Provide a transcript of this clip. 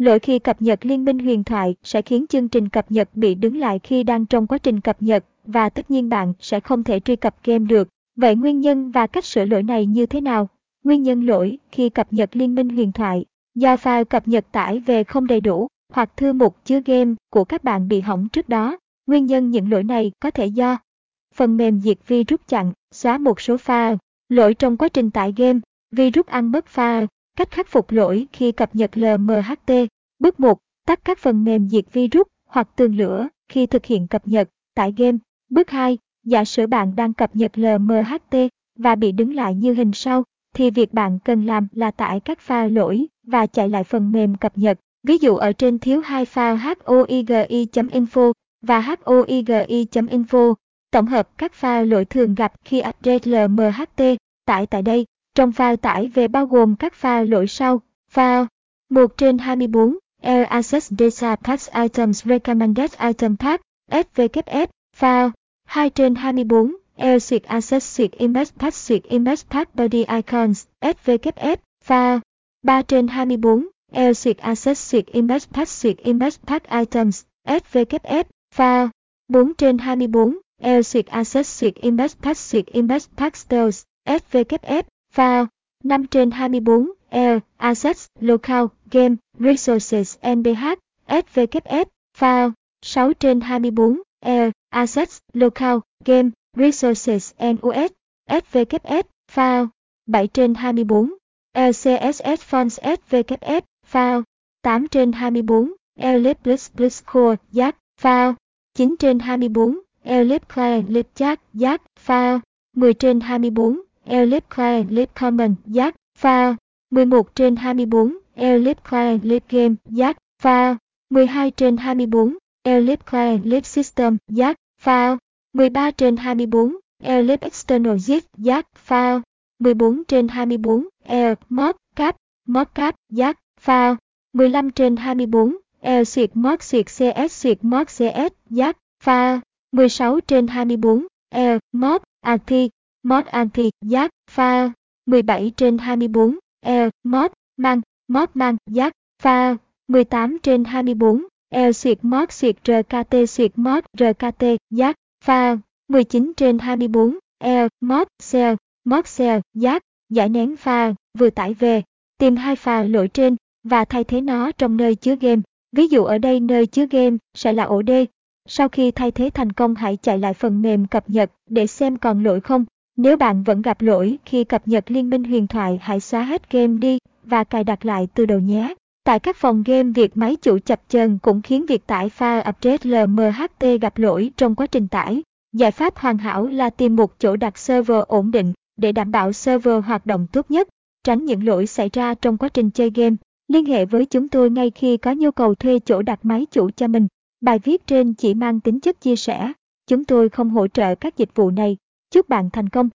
Lỗi khi cập nhật liên minh huyền thoại sẽ khiến chương trình cập nhật bị đứng lại khi đang trong quá trình cập nhật và tất nhiên bạn sẽ không thể truy cập game được. Vậy nguyên nhân và cách sửa lỗi này như thế nào? Nguyên nhân lỗi khi cập nhật liên minh huyền thoại do file cập nhật tải về không đầy đủ hoặc thư mục chứa game của các bạn bị hỏng trước đó. Nguyên nhân những lỗi này có thể do phần mềm diệt virus chặn, xóa một số file, lỗi trong quá trình tải game, virus ăn mất file, cách khắc phục lỗi khi cập nhật LMHT. Bước 1. Tắt các phần mềm diệt virus hoặc tường lửa khi thực hiện cập nhật, tải game. Bước 2. Giả sử bạn đang cập nhật LMHT và bị đứng lại như hình sau, thì việc bạn cần làm là tải các file lỗi và chạy lại phần mềm cập nhật. Ví dụ ở trên thiếu hai file hoigi.info và hoigi.info, tổng hợp các file lỗi thường gặp khi update LMHT, tải tại đây. Trong file tải về bao gồm các file lỗi sau. File 1 trên 24, Air Access Data Packs Items Recommended Item Pack, SVKF, file 2 trên 24, Air Suite Access Suite Image Pack Suite Image Pack Body Icons, SVKF, file 3 trên 24, Air Suite Access Suite Image Pack Suite Image Pack Items, SVKF, file 4 trên 24, Air Suite Access Suite Image Pack Suite Image Pack Styles, SVKF, file 5 trên 24, L Assets Local Game Resources NBH, SVKF, file 6 trên 24, L Assets Local Game Resources NUS, SVKF, file 7 trên 24, LCSS Fonts SVKF, file 8 trên 24, Elip Plus Plus Core, Jack, file 9 trên 24, Elip Client Lip Jack, Jack, file 10 trên 24, Elip Client Lip Common, Jack, file 11 trên 24, Elip Client Lip Game, Jack, file 12 trên 24, Elip Client Lip System, Jack, file 13 trên 24, Elip External Zip, Jack, file 14 trên 24, Air, Mod, Cap, Mod Cap, Jack, file 15 trên 24, Air Suite Mod Suite CS Suite Mod CS, Jack, file 16 trên 24, Air, Mod, Anti, Mod Anti, giác pha 17 trên 24, Air, Mod, Mang, Mod Mang, giác pha 18 trên 24, Air Suite Mod Suite RKT Suite Mod RKT, giác pha 19 trên 24, Air, Mod, Cell, Mod Cell, giác giải nén pha vừa tải về, tìm hai pha lỗi trên và thay thế nó trong nơi chứa game. Ví dụ ở đây nơi chứa game sẽ là ổ D. Sau khi thay thế thành công hãy chạy lại phần mềm cập nhật để xem còn lỗi không. Nếu bạn vẫn gặp lỗi khi cập nhật liên minh huyền thoại hãy xóa hết game đi và cài đặt lại từ đầu nhé. Tại các phòng game việc máy chủ chập chờn cũng khiến việc tải file update LMHT gặp lỗi trong quá trình tải. Giải pháp hoàn hảo là tìm một chỗ đặt server ổn định để đảm bảo server hoạt động tốt nhất, tránh những lỗi xảy ra trong quá trình chơi game. Liên hệ với chúng tôi ngay khi có nhu cầu thuê chỗ đặt máy chủ cho mình. Bài viết trên chỉ mang tính chất chia sẻ. Chúng tôi không hỗ trợ các dịch vụ này. Chúc bạn thành công!